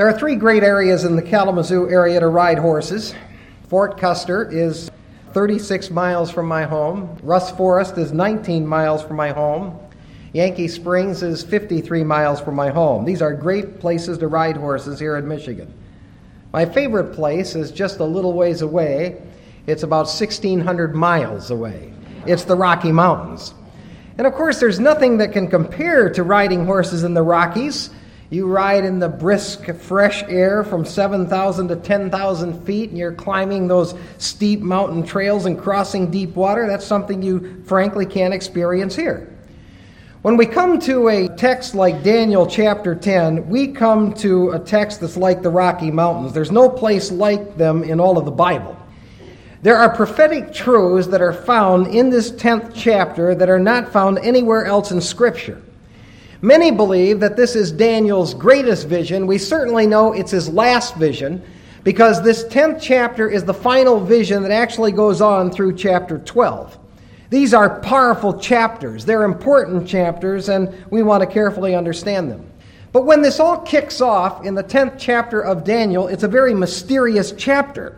There are three great areas in the Kalamazoo area to ride horses. Fort Custer is 36 miles from my home. Russ Forest is 19 miles from my home. Yankee Springs is 53 miles from my home. These are great places to ride horses here in Michigan. My favorite place is just a little ways away. It's about 1,600 miles away. It's the Rocky Mountains. And of course, there's nothing that can compare to riding horses in the Rockies. You ride in the brisk, fresh air from 7,000 to 10,000 feet, and you're climbing those steep mountain trails and crossing deep water. That's something you, frankly, can't experience here. When we come to a text like Daniel chapter 10, we come to a text that's like the Rocky Mountains. There's no place like them in all of the Bible. There are prophetic truths that are found in this 10th chapter that are not found anywhere else in Scripture. Many believe that this is Daniel's greatest vision. We certainly know it's his last vision because this 10th chapter is the final vision that actually goes on through chapter 12. These are powerful chapters. They're important chapters, and we want to carefully understand them. But when this all kicks off in the 10th chapter of Daniel, it's a very mysterious chapter.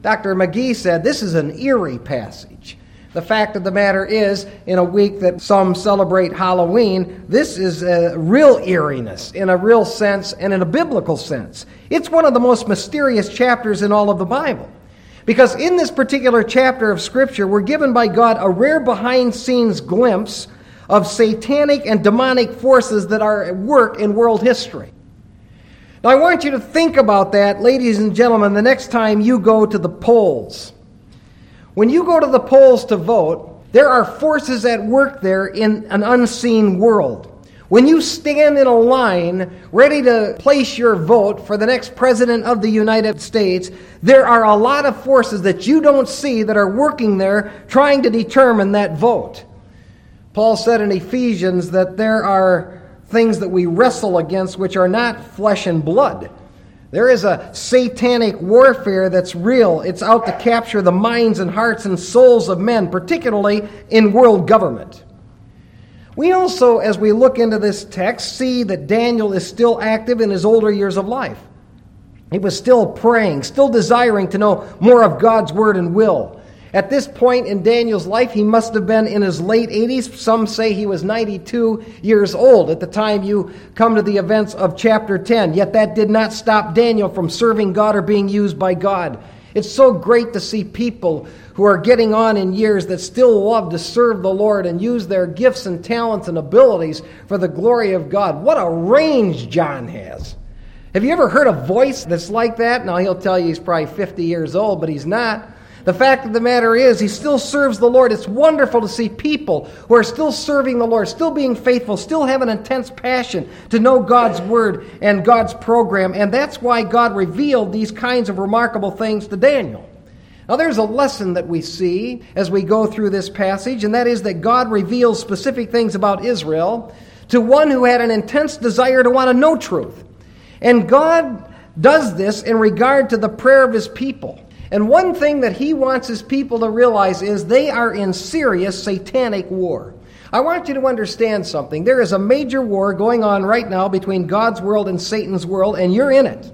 Dr. McGee said this is an eerie passage. The fact of the matter is, in a week that some celebrate Halloween, this is a real eeriness in a real sense and in a biblical sense. It's one of the most mysterious chapters in all of the Bible. Because in this particular chapter of Scripture, we're given by God a rare behind scenes glimpse of satanic and demonic forces that are at work in world history. Now, I want you to think about that, ladies and gentlemen, the next time you go to the polls. When you go to the polls to vote, there are forces at work there in an unseen world. When you stand in a line ready to place your vote for the next president of the United States, there are a lot of forces that you don't see that are working there trying to determine that vote. Paul said in Ephesians that there are things that we wrestle against which are not flesh and blood. There is a satanic warfare that's real. It's out to capture the minds and hearts and souls of men, particularly in world government. We also, as we look into this text, see that Daniel is still active in his older years of life. He was still praying, still desiring to know more of God's word and will. At this point in Daniel's life, he must have been in his late 80s. Some say he was 92 years old at the time you come to the events of chapter 10. Yet that did not stop Daniel from serving God or being used by God. It's so great to see people who are getting on in years that still love to serve the Lord and use their gifts and talents and abilities for the glory of God. What a range John has. Have you ever heard a voice that's like that? Now, he'll tell you he's probably 50 years old, but he's not. The fact of the matter is, he still serves the Lord. It's wonderful to see people who are still serving the Lord, still being faithful, still have an intense passion to know God's Word and God's program. And that's why God revealed these kinds of remarkable things to Daniel. Now, there's a lesson that we see as we go through this passage, and that is that God reveals specific things about Israel to one who had an intense desire to want to know truth. And God does this in regard to the prayer of his people. And one thing that he wants his people to realize is they are in serious satanic war. I want you to understand something. There is a major war going on right now between God's world and Satan's world, and you're in it.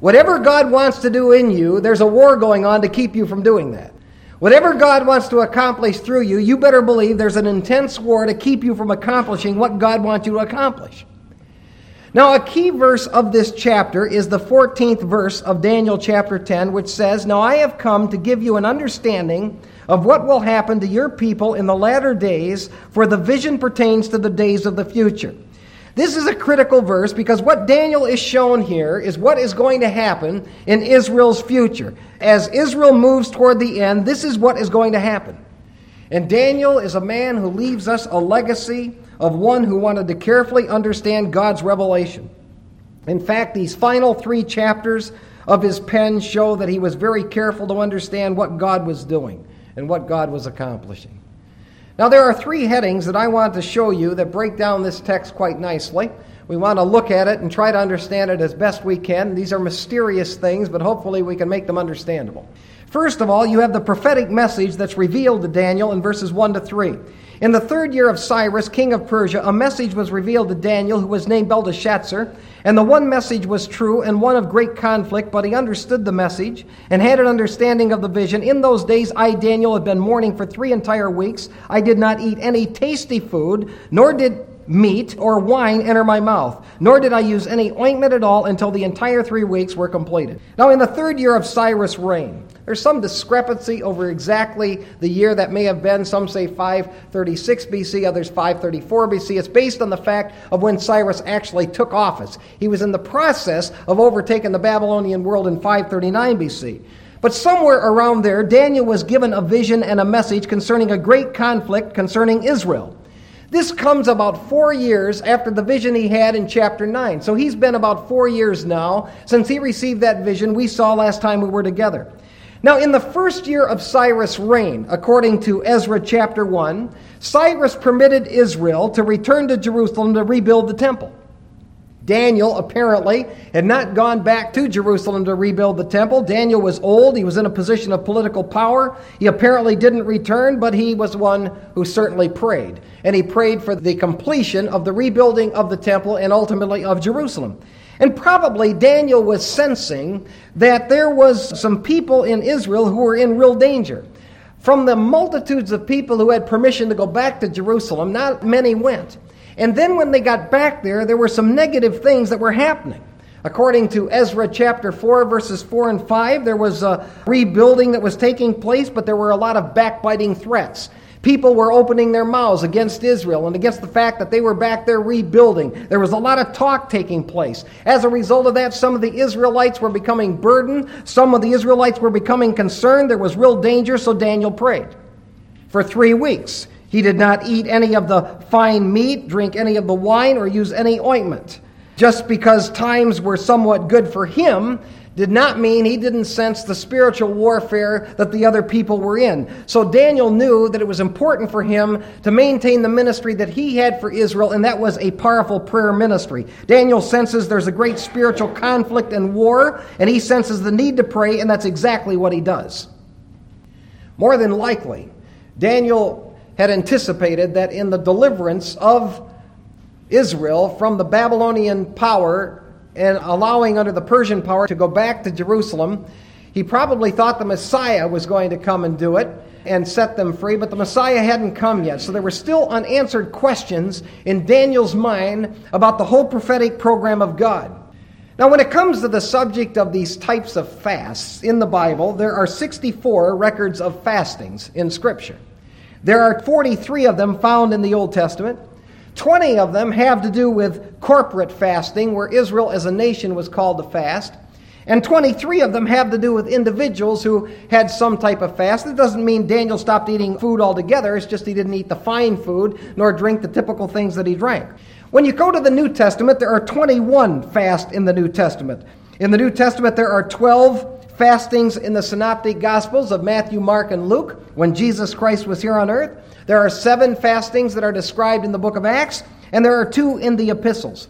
Whatever God wants to do in you, there's a war going on to keep you from doing that. Whatever God wants to accomplish through you, you better believe there's an intense war to keep you from accomplishing what God wants you to accomplish. Now, a key verse of this chapter is the 14th verse of Daniel chapter 10, which says, Now I have come to give you an understanding of what will happen to your people in the latter days, for the vision pertains to the days of the future. This is a critical verse because what Daniel is shown here is what is going to happen in Israel's future. As Israel moves toward the end, this is what is going to happen. And Daniel is a man who leaves us a legacy of one who wanted to carefully understand God's revelation. In fact, these final three chapters of his pen show that he was very careful to understand what God was doing and what God was accomplishing. Now, there are three headings that I want to show you that break down this text quite nicely. We want to look at it and try to understand it as best we can. These are mysterious things, but hopefully we can make them understandable. First of all, you have the prophetic message that's revealed to Daniel in verses 1 to 3. In the third year of Cyrus, king of Persia, a message was revealed to Daniel, who was named Belteshazzar. And the one message was true and one of great conflict, but he understood the message and had an understanding of the vision. In those days, I, Daniel, had been mourning for three entire weeks. I did not eat any tasty food, nor did meat or wine enter my mouth, nor did I use any ointment at all until the entire three weeks were completed. Now, in the third year of Cyrus' reign, there's some discrepancy over exactly the year that may have been. Some say 536 BC, others 534 BC. It's based on the fact of when Cyrus actually took office. He was in the process of overtaking the Babylonian world in 539 BC. But somewhere around there, Daniel was given a vision and a message concerning a great conflict concerning Israel. This comes about four years after the vision he had in chapter 9. So he's been about four years now since he received that vision we saw last time we were together. Now, in the first year of Cyrus' reign, according to Ezra chapter 1, Cyrus permitted Israel to return to Jerusalem to rebuild the temple. Daniel apparently had not gone back to Jerusalem to rebuild the temple. Daniel was old. He was in a position of political power. He apparently didn't return, but he was one who certainly prayed. And he prayed for the completion of the rebuilding of the temple and ultimately of Jerusalem. And probably Daniel was sensing that there was some people in Israel who were in real danger. From the multitudes of people who had permission to go back to Jerusalem, not many went. And then when they got back there, there were some negative things that were happening. According to Ezra chapter 4, verses 4 and 5, there was a rebuilding that was taking place, but there were a lot of backbiting threats. People were opening their mouths against Israel and against the fact that they were back there rebuilding. There was a lot of talk taking place. As a result of that, some of the Israelites were becoming burdened. Some of the Israelites were becoming concerned. There was real danger, so Daniel prayed for three weeks. He did not eat any of the fine meat, drink any of the wine, or use any ointment. Just because times were somewhat good for him did not mean he didn't sense the spiritual warfare that the other people were in. So Daniel knew that it was important for him to maintain the ministry that he had for Israel, and that was a powerful prayer ministry. Daniel senses there's a great spiritual conflict and war, and he senses the need to pray, and that's exactly what he does. More than likely, Daniel had anticipated that in the deliverance of Israel from the Babylonian power and allowing under the Persian power to go back to Jerusalem, he probably thought the Messiah was going to come and do it and set them free, but the Messiah hadn't come yet. So there were still unanswered questions in Daniel's mind about the whole prophetic program of God. Now, when it comes to the subject of these types of fasts in the Bible, there are 64 records of fastings in Scripture. There are 43 of them found in the Old Testament. 20 of them have to do with corporate fasting, where Israel as a nation was called to fast. And 23 of them have to do with individuals who had some type of fast. It doesn't mean Daniel stopped eating food altogether, it's just he didn't eat the fine food nor drink the typical things that he drank. When you go to the New Testament, there are 21 fasts in the New Testament. In the New Testament, there are 12 fastings in the synoptic gospels of Matthew, Mark, and Luke when Jesus Christ was here on earth. There are seven fastings that are described in the book of Acts, and there are two in the epistles.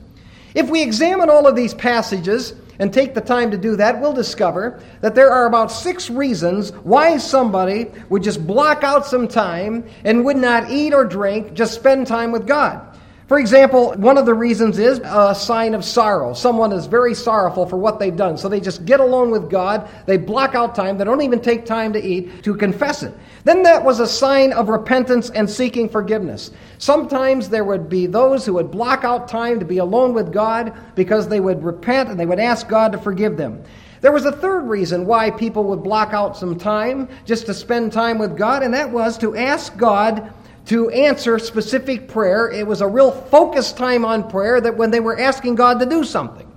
If we examine all of these passages and take the time to do that, we'll discover that there are about six reasons why somebody would just block out some time and would not eat or drink, just spend time with God. For example, one of the reasons is a sign of sorrow. Someone is very sorrowful for what they've done. So they just get alone with God. They block out time. They don't even take time to eat to confess it. Then that was a sign of repentance and seeking forgiveness. Sometimes there would be those who would block out time to be alone with God because they would repent and they would ask God to forgive them. There was a third reason why people would block out some time just to spend time with God, and that was to ask God to answer specific prayer. It was a real focus time on prayer that when they were asking God to do something.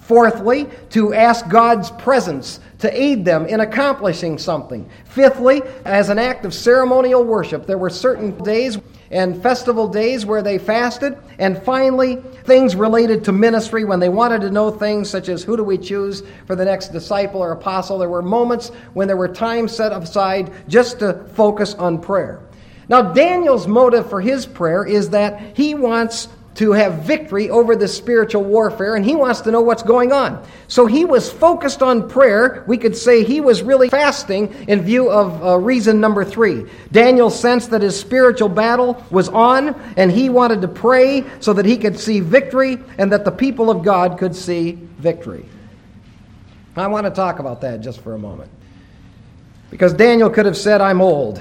Fourthly, to ask God's presence to aid them in accomplishing something. Fifthly, as an act of ceremonial worship, there were certain days and festival days where they fasted. And finally, things related to ministry when they wanted to know things such as who do we choose for the next disciple or apostle. There were moments when there were times set aside just to focus on prayer. Now, Daniel's motive for his prayer is that he wants to have victory over this spiritual warfare, and he wants to know what's going on. So he was focused on prayer. We could say he was really fasting in view of uh, reason number three. Daniel sensed that his spiritual battle was on, and he wanted to pray so that he could see victory and that the people of God could see victory. I want to talk about that just for a moment. Because Daniel could have said, I'm old.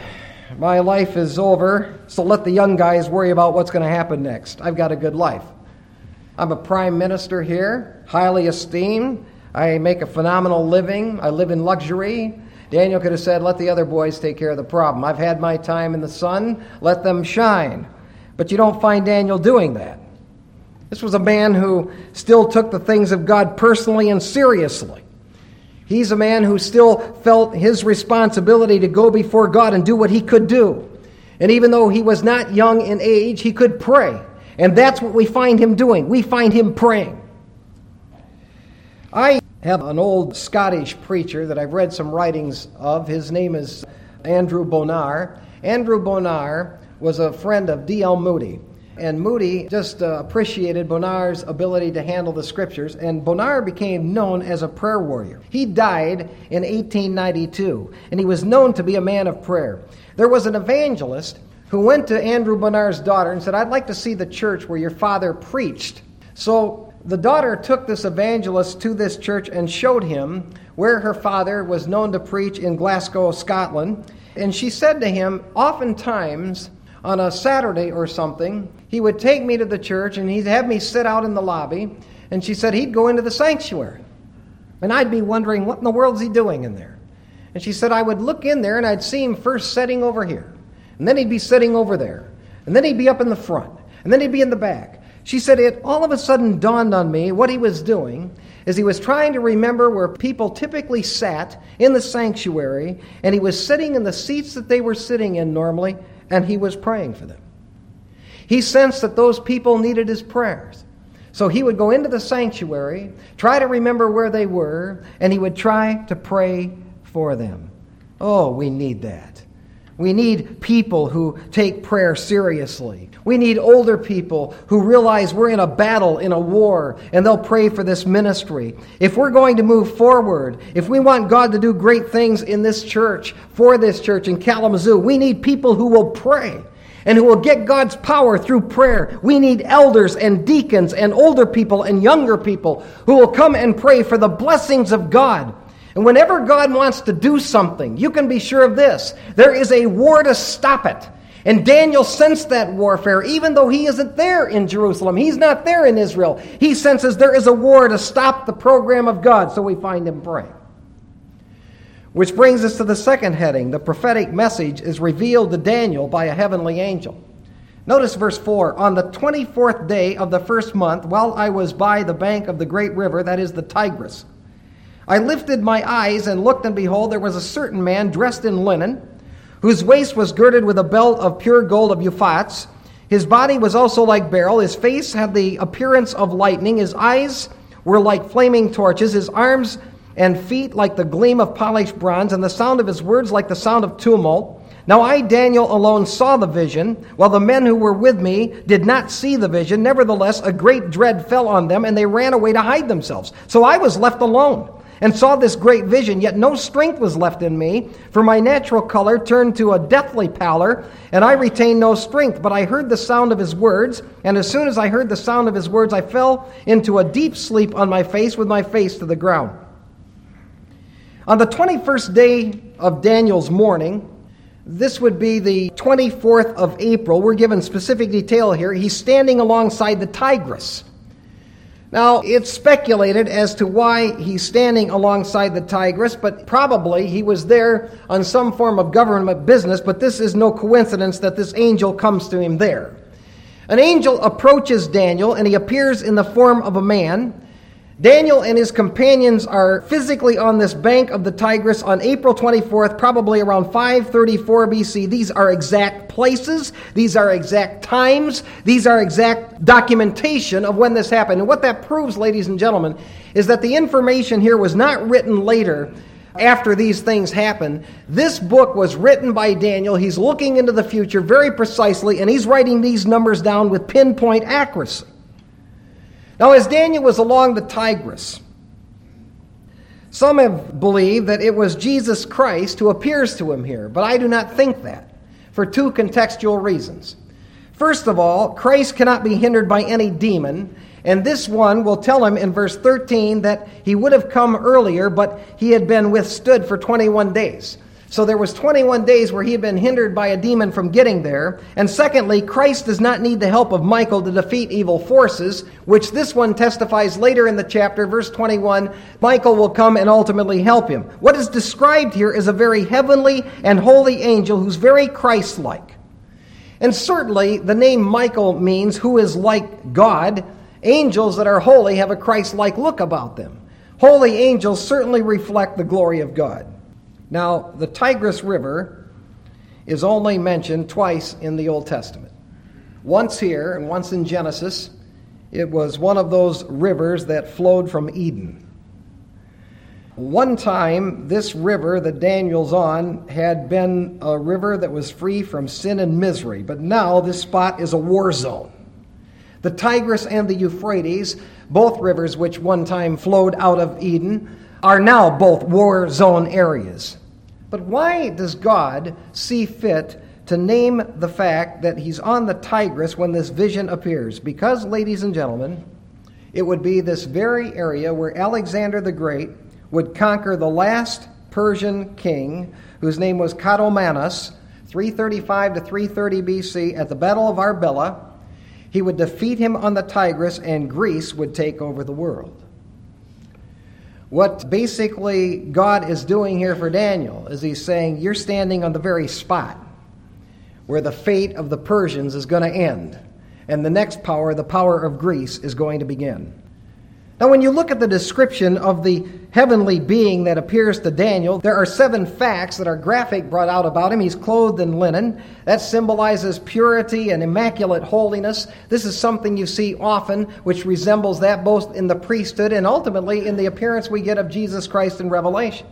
My life is over, so let the young guys worry about what's going to happen next. I've got a good life. I'm a prime minister here, highly esteemed. I make a phenomenal living. I live in luxury. Daniel could have said, Let the other boys take care of the problem. I've had my time in the sun, let them shine. But you don't find Daniel doing that. This was a man who still took the things of God personally and seriously. He's a man who still felt his responsibility to go before God and do what he could do. And even though he was not young in age, he could pray. And that's what we find him doing. We find him praying. I have an old Scottish preacher that I've read some writings of. His name is Andrew Bonar. Andrew Bonar was a friend of D.L. Moody. And Moody just uh, appreciated Bonar's ability to handle the scriptures, and Bonar became known as a prayer warrior. He died in 1892, and he was known to be a man of prayer. There was an evangelist who went to Andrew Bonar's daughter and said, I'd like to see the church where your father preached. So the daughter took this evangelist to this church and showed him where her father was known to preach in Glasgow, Scotland. And she said to him, Oftentimes, on a Saturday or something, he would take me to the church and he'd have me sit out in the lobby. And she said he'd go into the sanctuary. And I'd be wondering, what in the world's he doing in there? And she said, I would look in there and I'd see him first sitting over here. And then he'd be sitting over there. And then he'd be up in the front. And then he'd be in the back. She said, it all of a sudden dawned on me what he was doing is he was trying to remember where people typically sat in the sanctuary, and he was sitting in the seats that they were sitting in normally, and he was praying for them. He sensed that those people needed his prayers. So he would go into the sanctuary, try to remember where they were, and he would try to pray for them. Oh, we need that. We need people who take prayer seriously. We need older people who realize we're in a battle, in a war, and they'll pray for this ministry. If we're going to move forward, if we want God to do great things in this church, for this church in Kalamazoo, we need people who will pray and who will get God's power through prayer. We need elders and deacons and older people and younger people who will come and pray for the blessings of God and whenever God wants to do something, you can be sure of this there is a war to stop it. And Daniel sensed that warfare, even though he isn't there in Jerusalem. He's not there in Israel. He senses there is a war to stop the program of God, so we find him praying. Which brings us to the second heading. The prophetic message is revealed to Daniel by a heavenly angel. Notice verse 4 On the 24th day of the first month, while I was by the bank of the great river, that is the Tigris, I lifted my eyes and looked, and behold, there was a certain man dressed in linen, whose waist was girded with a belt of pure gold of Uphaz. His body was also like beryl. His face had the appearance of lightning. His eyes were like flaming torches. His arms and feet like the gleam of polished bronze, and the sound of his words like the sound of tumult. Now I, Daniel, alone saw the vision, while the men who were with me did not see the vision. Nevertheless, a great dread fell on them, and they ran away to hide themselves. So I was left alone and saw this great vision, yet no strength was left in me, for my natural color turned to a deathly pallor, and I retained no strength. But I heard the sound of his words, and as soon as I heard the sound of his words, I fell into a deep sleep on my face, with my face to the ground. On the 21st day of Daniel's mourning, this would be the 24th of April. We're given specific detail here. He's standing alongside the Tigris. Now, it's speculated as to why he's standing alongside the Tigris, but probably he was there on some form of government business, but this is no coincidence that this angel comes to him there. An angel approaches Daniel, and he appears in the form of a man. Daniel and his companions are physically on this bank of the Tigris on April 24th, probably around 534 BC. These are exact places, these are exact times, these are exact documentation of when this happened. And what that proves, ladies and gentlemen, is that the information here was not written later after these things happen. This book was written by Daniel. He's looking into the future very precisely, and he's writing these numbers down with pinpoint accuracy. Now, as Daniel was along the Tigris, some have believed that it was Jesus Christ who appears to him here, but I do not think that for two contextual reasons. First of all, Christ cannot be hindered by any demon, and this one will tell him in verse 13 that he would have come earlier, but he had been withstood for 21 days. So there was 21 days where he had been hindered by a demon from getting there. And secondly, Christ does not need the help of Michael to defeat evil forces, which this one testifies later in the chapter, verse 21. Michael will come and ultimately help him. What is described here is a very heavenly and holy angel who's very Christ like. And certainly, the name Michael means who is like God. Angels that are holy have a Christ like look about them. Holy angels certainly reflect the glory of God. Now, the Tigris River is only mentioned twice in the Old Testament. Once here and once in Genesis, it was one of those rivers that flowed from Eden. One time, this river that Daniel's on had been a river that was free from sin and misery, but now this spot is a war zone. The Tigris and the Euphrates, both rivers which one time flowed out of Eden, are now both war zone areas. But why does God see fit to name the fact that he's on the Tigris when this vision appears? Because, ladies and gentlemen, it would be this very area where Alexander the Great would conquer the last Persian king, whose name was Chadorlaomenes, 335 to 330 BC, at the Battle of Arbela. He would defeat him on the Tigris, and Greece would take over the world. What basically God is doing here for Daniel is he's saying, You're standing on the very spot where the fate of the Persians is going to end, and the next power, the power of Greece, is going to begin. Now, when you look at the description of the heavenly being that appears to Daniel, there are seven facts that are graphic brought out about him. He's clothed in linen. That symbolizes purity and immaculate holiness. This is something you see often, which resembles that both in the priesthood and ultimately in the appearance we get of Jesus Christ in Revelation.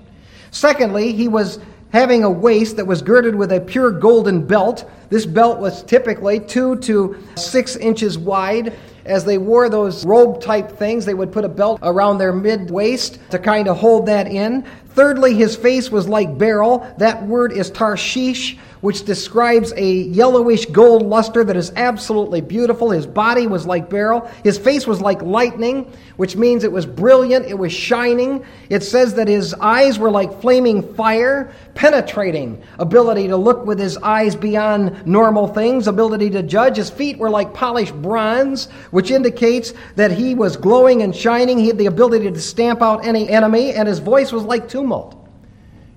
Secondly, he was having a waist that was girded with a pure golden belt. This belt was typically two to six inches wide as they wore those robe type things, they would put a belt around their mid waist to kind of hold that in. Thirdly, his face was like beryl. That word is Tarshish, which describes a yellowish gold luster that is absolutely beautiful. His body was like beryl. His face was like lightning, which means it was brilliant, it was shining. It says that his eyes were like flaming fire, penetrating ability to look with his eyes beyond normal things, ability to judge. His feet were like polished bronze, which indicates that he was glowing and shining. He had the ability to stamp out any enemy, and his voice was like tumult.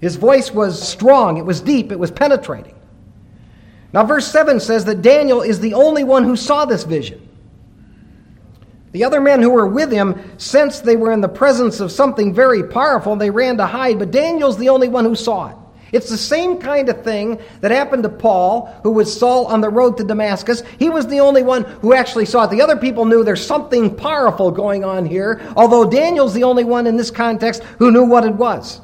His voice was strong, it was deep, it was penetrating. Now, verse 7 says that Daniel is the only one who saw this vision. The other men who were with him sensed they were in the presence of something very powerful and they ran to hide, but Daniel's the only one who saw it. It's the same kind of thing that happened to Paul, who was Saul on the road to Damascus. He was the only one who actually saw it. The other people knew there's something powerful going on here, although Daniel's the only one in this context who knew what it was.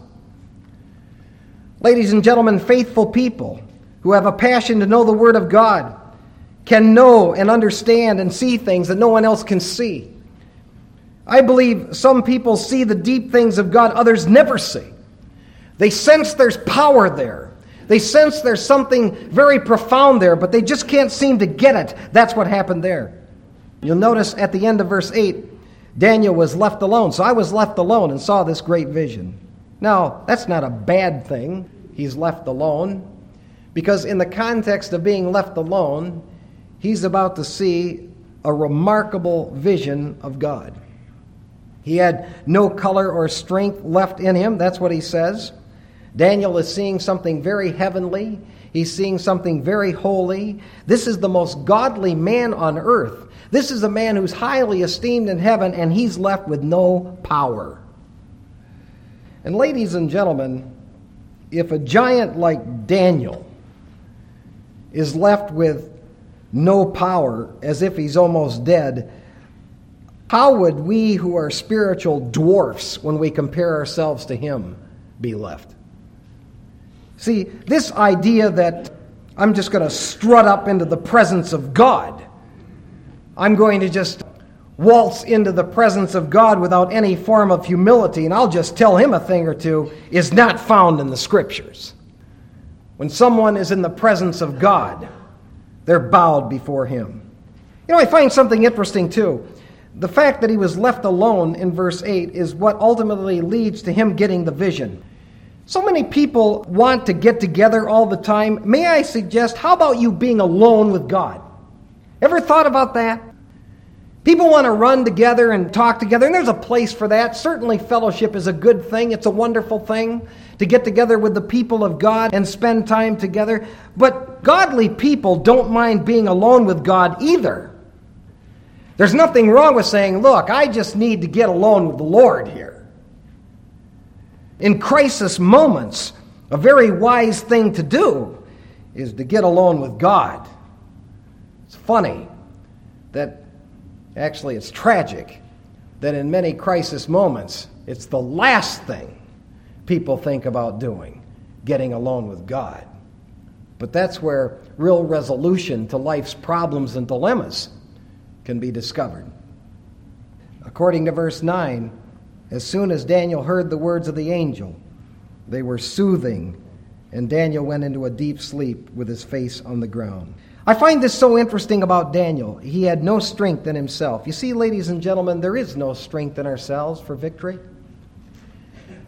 Ladies and gentlemen, faithful people who have a passion to know the Word of God can know and understand and see things that no one else can see. I believe some people see the deep things of God others never see. They sense there's power there. They sense there's something very profound there, but they just can't seem to get it. That's what happened there. You'll notice at the end of verse 8, Daniel was left alone. So I was left alone and saw this great vision. Now, that's not a bad thing. He's left alone. Because in the context of being left alone, he's about to see a remarkable vision of God. He had no color or strength left in him. That's what he says. Daniel is seeing something very heavenly. He's seeing something very holy. This is the most godly man on earth. This is a man who's highly esteemed in heaven, and he's left with no power. And, ladies and gentlemen, if a giant like Daniel is left with no power, as if he's almost dead, how would we who are spiritual dwarfs, when we compare ourselves to him, be left. See, this idea that I'm just going to strut up into the presence of God, I'm going to just waltz into the presence of God without any form of humility and I'll just tell him a thing or two is not found in the scriptures. When someone is in the presence of God, they're bowed before him. You know, I find something interesting too. The fact that he was left alone in verse 8 is what ultimately leads to him getting the vision. So many people want to get together all the time. May I suggest, how about you being alone with God? Ever thought about that? People want to run together and talk together, and there's a place for that. Certainly, fellowship is a good thing, it's a wonderful thing to get together with the people of God and spend time together. But godly people don't mind being alone with God either. There's nothing wrong with saying, Look, I just need to get alone with the Lord here. In crisis moments, a very wise thing to do is to get alone with God. It's funny that, actually, it's tragic that in many crisis moments, it's the last thing people think about doing getting alone with God. But that's where real resolution to life's problems and dilemmas can be discovered. According to verse 9, as soon as Daniel heard the words of the angel, they were soothing, and Daniel went into a deep sleep with his face on the ground. I find this so interesting about Daniel. He had no strength in himself. You see, ladies and gentlemen, there is no strength in ourselves for victory.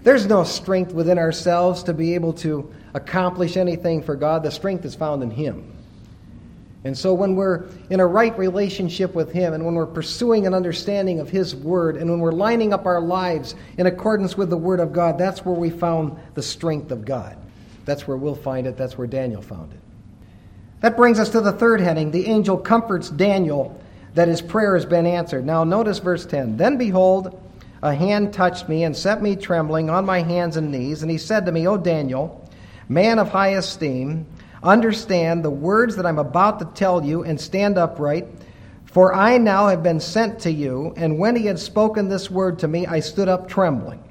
There's no strength within ourselves to be able to accomplish anything for God. The strength is found in Him. And so, when we're in a right relationship with Him, and when we're pursuing an understanding of His Word, and when we're lining up our lives in accordance with the Word of God, that's where we found the strength of God. That's where we'll find it. That's where Daniel found it. That brings us to the third heading. The angel comforts Daniel that his prayer has been answered. Now, notice verse 10. Then behold, a hand touched me and set me trembling on my hands and knees. And he said to me, O Daniel, man of high esteem, Understand the words that I'm about to tell you and stand upright. For I now have been sent to you. And when he had spoken this word to me, I stood up trembling.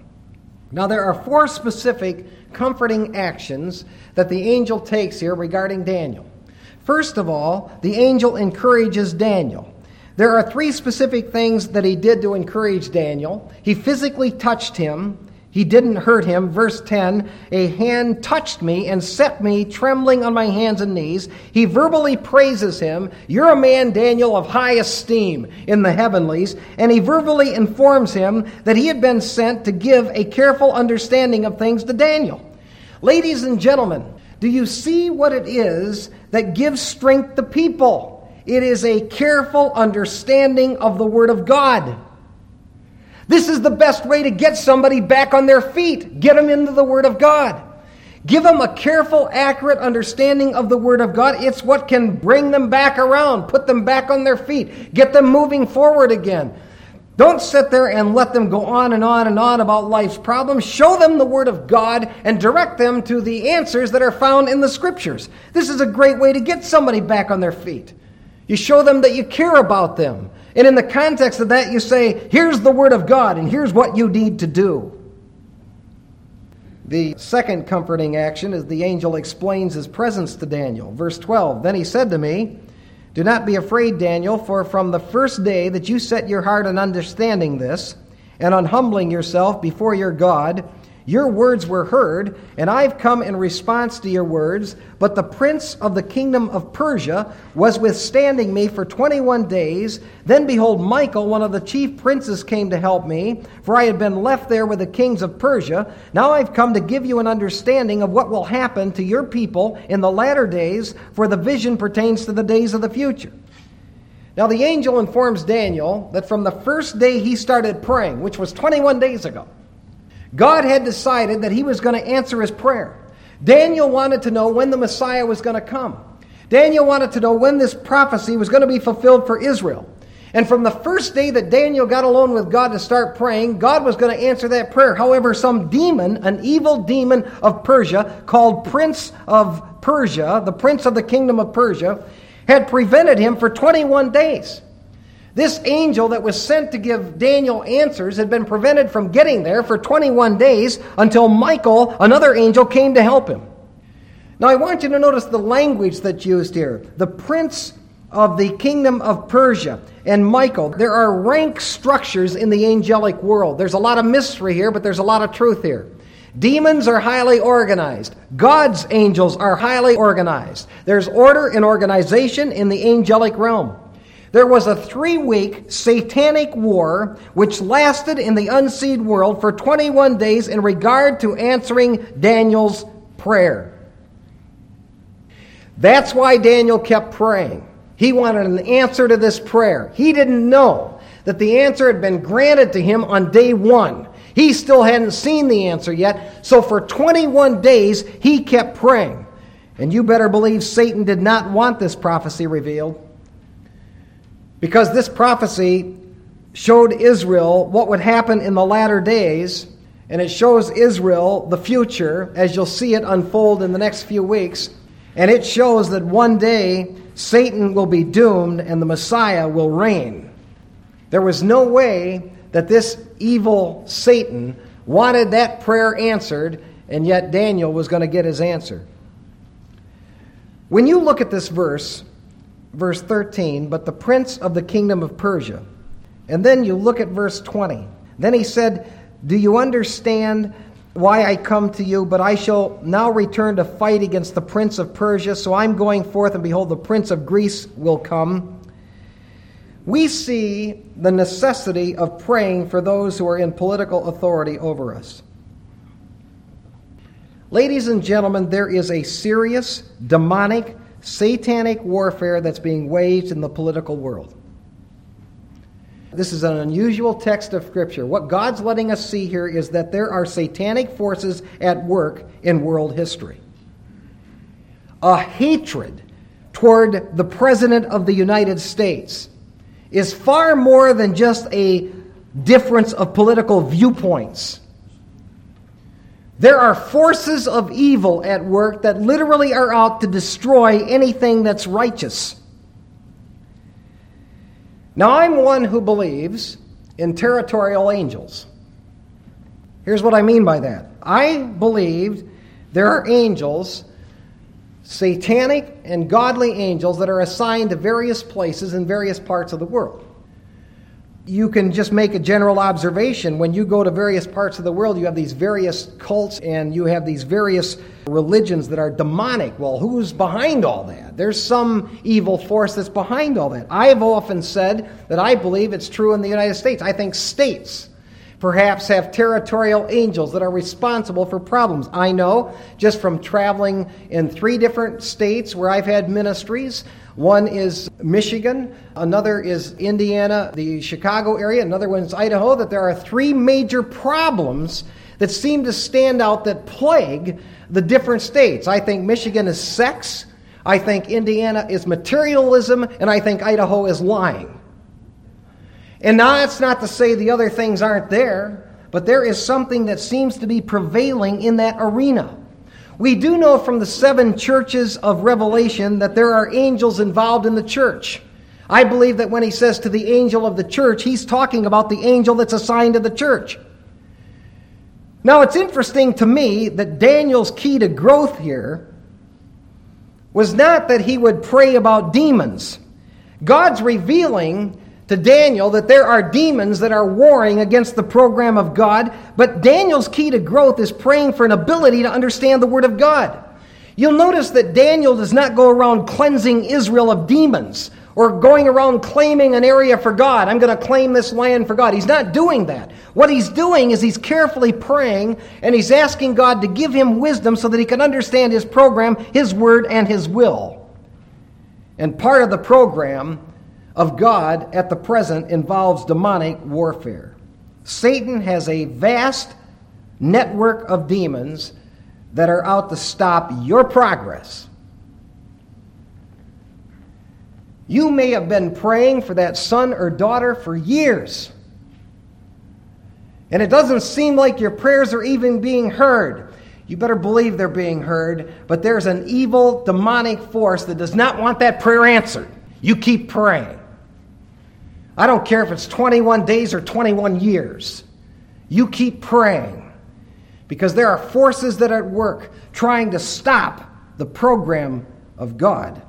Now, there are four specific comforting actions that the angel takes here regarding Daniel. First of all, the angel encourages Daniel. There are three specific things that he did to encourage Daniel. He physically touched him, he didn't hurt him. Verse 10 A hand touched me and set me trembling on my hands and knees. He verbally praises him. You're a man, Daniel, of high esteem in the heavenlies. And he verbally informs him that he had been sent to give a careful understanding of things to Daniel. Ladies and gentlemen, do you see what it is that gives strength to people? It is a careful understanding of the Word of God. This is the best way to get somebody back on their feet. Get them into the Word of God. Give them a careful, accurate understanding of the Word of God. It's what can bring them back around, put them back on their feet, get them moving forward again. Don't sit there and let them go on and on and on about life's problems. Show them the Word of God and direct them to the answers that are found in the Scriptures. This is a great way to get somebody back on their feet. You show them that you care about them. And in the context of that, you say, here's the Word of God, and here's what you need to do. The second comforting action is the angel explains his presence to Daniel. Verse 12 Then he said to me, Do not be afraid, Daniel, for from the first day that you set your heart on understanding this, and on humbling yourself before your God, your words were heard, and I've come in response to your words. But the prince of the kingdom of Persia was withstanding me for 21 days. Then behold, Michael, one of the chief princes, came to help me, for I had been left there with the kings of Persia. Now I've come to give you an understanding of what will happen to your people in the latter days, for the vision pertains to the days of the future. Now the angel informs Daniel that from the first day he started praying, which was 21 days ago, God had decided that he was going to answer his prayer. Daniel wanted to know when the Messiah was going to come. Daniel wanted to know when this prophecy was going to be fulfilled for Israel. And from the first day that Daniel got alone with God to start praying, God was going to answer that prayer. However, some demon, an evil demon of Persia called Prince of Persia, the prince of the kingdom of Persia, had prevented him for 21 days. This angel that was sent to give Daniel answers had been prevented from getting there for 21 days until Michael, another angel, came to help him. Now, I want you to notice the language that's used here. The prince of the kingdom of Persia and Michael. There are rank structures in the angelic world. There's a lot of mystery here, but there's a lot of truth here. Demons are highly organized. God's angels are highly organized. There's order and organization in the angelic realm. There was a three week satanic war which lasted in the unseen world for 21 days in regard to answering Daniel's prayer. That's why Daniel kept praying. He wanted an answer to this prayer. He didn't know that the answer had been granted to him on day one. He still hadn't seen the answer yet. So for 21 days, he kept praying. And you better believe Satan did not want this prophecy revealed. Because this prophecy showed Israel what would happen in the latter days, and it shows Israel the future as you'll see it unfold in the next few weeks. And it shows that one day Satan will be doomed and the Messiah will reign. There was no way that this evil Satan wanted that prayer answered, and yet Daniel was going to get his answer. When you look at this verse, verse 13, but the prince of the kingdom of Persia, and then you look at verse 20, then he said, Do you understand why I come to you? But I shall now return to fight against the prince of Persia. So I'm going forth, and behold, the prince of Greece will come we see the necessity of praying for those who are in political authority over us. Ladies and gentlemen, there is a serious, demonic, satanic warfare that's being waged in the political world. This is an unusual text of Scripture. What God's letting us see here is that there are satanic forces at work in world history. A hatred toward the President of the United States is far more than just a difference of political viewpoints. There are forces of evil at work that literally are out to destroy anything that's righteous. Now, I'm one who believes in territorial angels. Here's what I mean by that I believe there are angels satanic and godly angels that are assigned to various places in various parts of the world. You can just make a general observation. When you go to various parts of the world, you have these various cults and you have these various religions that are demonic. Well, who's behind all that? There's some evil force that's behind all that. I've often said that I believe it's true in the United States. I think states perhaps have territorial angels that are responsible for problems. I know just from traveling in three different states where I've had ministries. One is Michigan, another is Indiana, the Chicago area, another one is Idaho, that there are three major problems that seem to stand out that plague the different states. I think Michigan is sex, I think Indiana is materialism, and I think Idaho is lying. And now that's not to say the other things aren't there, but there is something that seems to be prevailing in that arena. We do know from the seven churches of Revelation that there are angels involved in the church. I believe that when he says to the angel of the church, he's talking about the angel that's assigned to the church. Now, it's interesting to me that Daniel's key to growth here was not that he would pray about demons. God's revealing to Daniel that there are demons that are warring against the program of God, but Daniel's key to growth is praying for an ability to understand the Word of God. You'll notice that Daniel does not go around cleansing Israel of demons or going around claiming an area for God. I'm going to claim this land for God. He's not doing that. What he's doing is he's carefully praying and he's asking God to give him wisdom so that he can understand his program, his word, and his will. And part of the program of God at the present involves demonic warfare. Satan has a vast network of demons that are out to stop your progress. You may have been praying for that son or daughter for years. And it doesn't seem like your prayers are even being heard. You better believe they're being heard, but there's an evil demonic force that does not want that prayer answered. You keep praying. I don't care if it's 21 days or 21 years. You keep praying because there are forces that are at work trying to stop the program of God.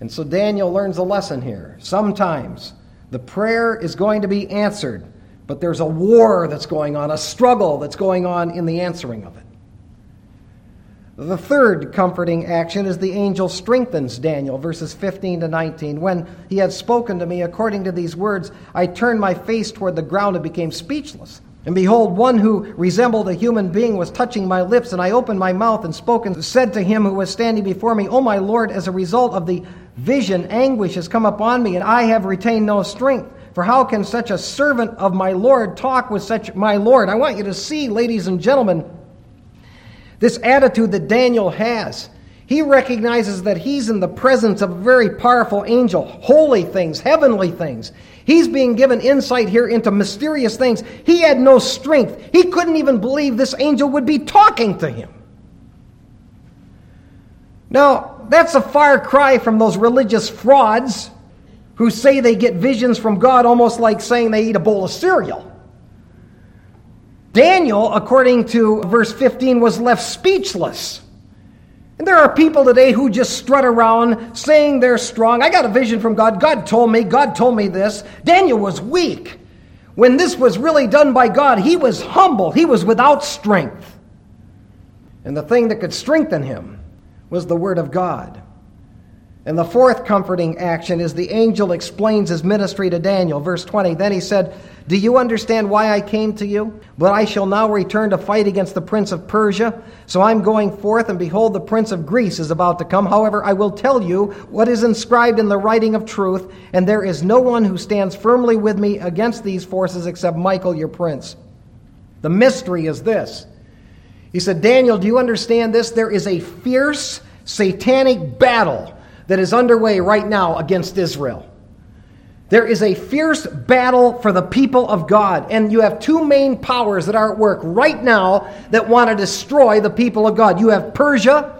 And so Daniel learns a lesson here. Sometimes the prayer is going to be answered, but there's a war that's going on, a struggle that's going on in the answering of it. The third comforting action is the angel strengthens Daniel, verses 15 to 19. When he had spoken to me according to these words, I turned my face toward the ground and became speechless. And behold, one who resembled a human being was touching my lips, and I opened my mouth and spoke and said to him who was standing before me, O my Lord, as a result of the vision, anguish has come upon me, and I have retained no strength. For how can such a servant of my Lord talk with such my Lord? I want you to see, ladies and gentlemen, this attitude that Daniel has. He recognizes that he's in the presence of a very powerful angel, holy things, heavenly things. He's being given insight here into mysterious things. He had no strength. He couldn't even believe this angel would be talking to him. Now, that's a far cry from those religious frauds who say they get visions from God almost like saying they eat a bowl of cereal. Daniel, according to verse 15, was left speechless. And there are people today who just strut around saying they're strong. I got a vision from God. God told me. God told me this. Daniel was weak. When this was really done by God, he was humble. He was without strength. And the thing that could strengthen him was the Word of God. And the fourth comforting action is the angel explains his ministry to Daniel. Verse 20 Then he said, Do you understand why I came to you? But I shall now return to fight against the prince of Persia. So I'm going forth, and behold, the prince of Greece is about to come. However, I will tell you what is inscribed in the writing of truth, and there is no one who stands firmly with me against these forces except Michael, your prince. The mystery is this. He said, Daniel, do you understand this? There is a fierce satanic battle that is underway right now against Israel. There is a fierce battle for the people of God, and you have two main powers that are at work right now that want to destroy the people of God. You have Persia,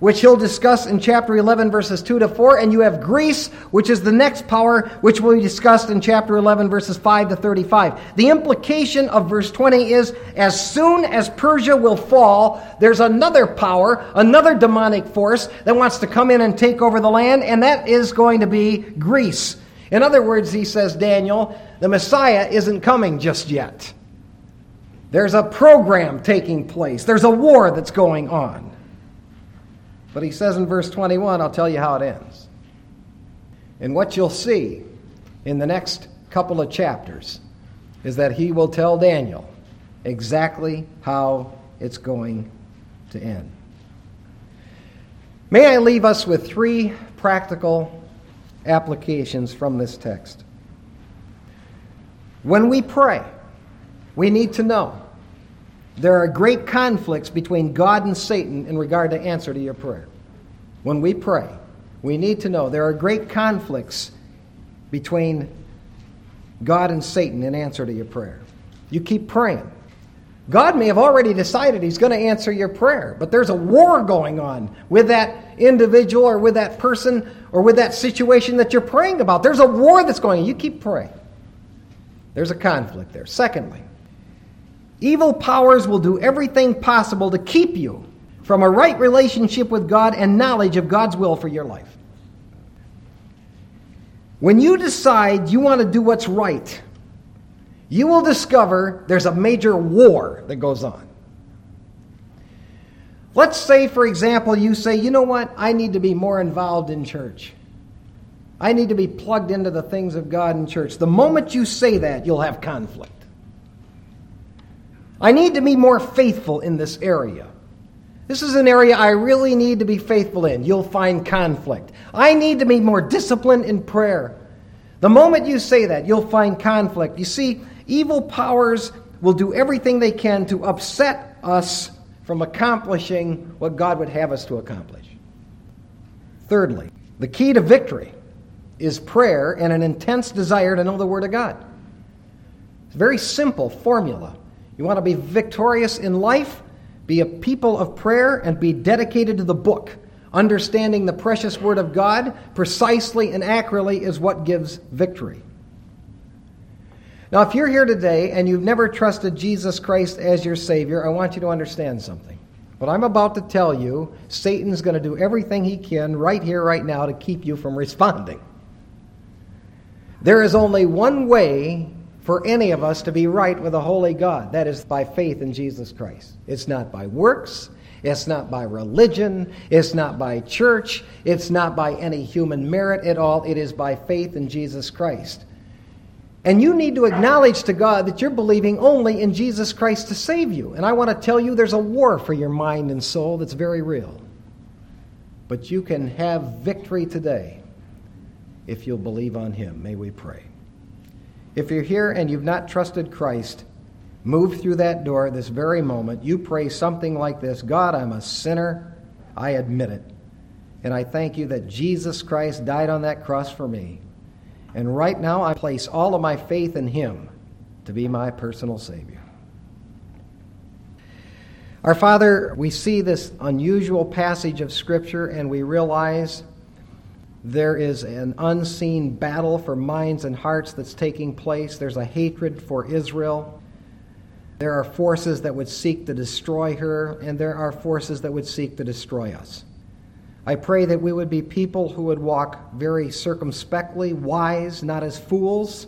which he'll discuss in chapter 11, verses 2 to 4, and you have Greece, which is the next power, which will be discussed in chapter 11, verses 5 to 35. The implication of verse 20 is as soon as Persia will fall, there's another power, another demonic force that wants to come in and take over the land, and that is going to be Greece. In other words, he says, Daniel, the Messiah isn't coming just yet. There's a program taking place, there's a war that's going on. But he says in verse 21, I'll tell you how it ends. And what you'll see in the next couple of chapters is that he will tell Daniel exactly how it's going to end. May I leave us with three practical applications from this text. When we pray, we need to know there are great conflicts between God and Satan in regard to answer to your prayer. When we pray, we need to know there are great conflicts between God and Satan in answer to your prayer. You keep praying. God may have already decided He's going to answer your prayer, but there's a war going on with that individual or with that person or with that situation that you're praying about. There's a war that's going on. You keep praying. There's a conflict there. Secondly, Evil powers will do everything possible to keep you from a right relationship with God and knowledge of God's will for your life. When you decide you want to do what's right, you will discover there's a major war that goes on. Let's say, for example, you say, you know what? I need to be more involved in church. I need to be plugged into the things of God in church. The moment you say that, you'll have conflict. I need to be more faithful in this area. This is an area I really need to be faithful in. You'll find conflict. I need to be more disciplined in prayer. The moment you say that, you'll find conflict. You see, evil powers will do everything they can to upset us from accomplishing what God would have us to accomplish. Thirdly, the key to victory is prayer and an intense desire to know the Word of God. It's a very simple formula. You want to be victorious in life? Be a people of prayer and be dedicated to the book. Understanding the precious Word of God precisely and accurately is what gives victory. Now, if you're here today and you've never trusted Jesus Christ as your Savior, I want you to understand something. What I'm about to tell you, Satan's going to do everything he can right here, right now, to keep you from responding. There is only one way for any of us to be right with a holy God. That is by faith in Jesus Christ. It's not by works. It's not by religion. It's not by church. It's not by any human merit at all. It is by faith in Jesus Christ. And you need to acknowledge to God that you're believing only in Jesus Christ to save you. And I want to tell you there's a war for your mind and soul that's very real. But you can have victory today if you'll believe on Him. May we pray. If you're here and you've not trusted Christ, move through that door this very moment. You pray something like this God, I'm a sinner. I admit it. And I thank you that Jesus Christ died on that cross for me. And right now, I place all of my faith in Him to be my personal Savior. Our Father, we see this unusual passage of Scripture and we realize there is an unseen battle for minds and hearts that's taking place. There's a hatred for Israel. There are forces that would seek to destroy her, and there are forces that would seek to destroy us. I pray that we would be people who would walk very circumspectly, wise, not as fools,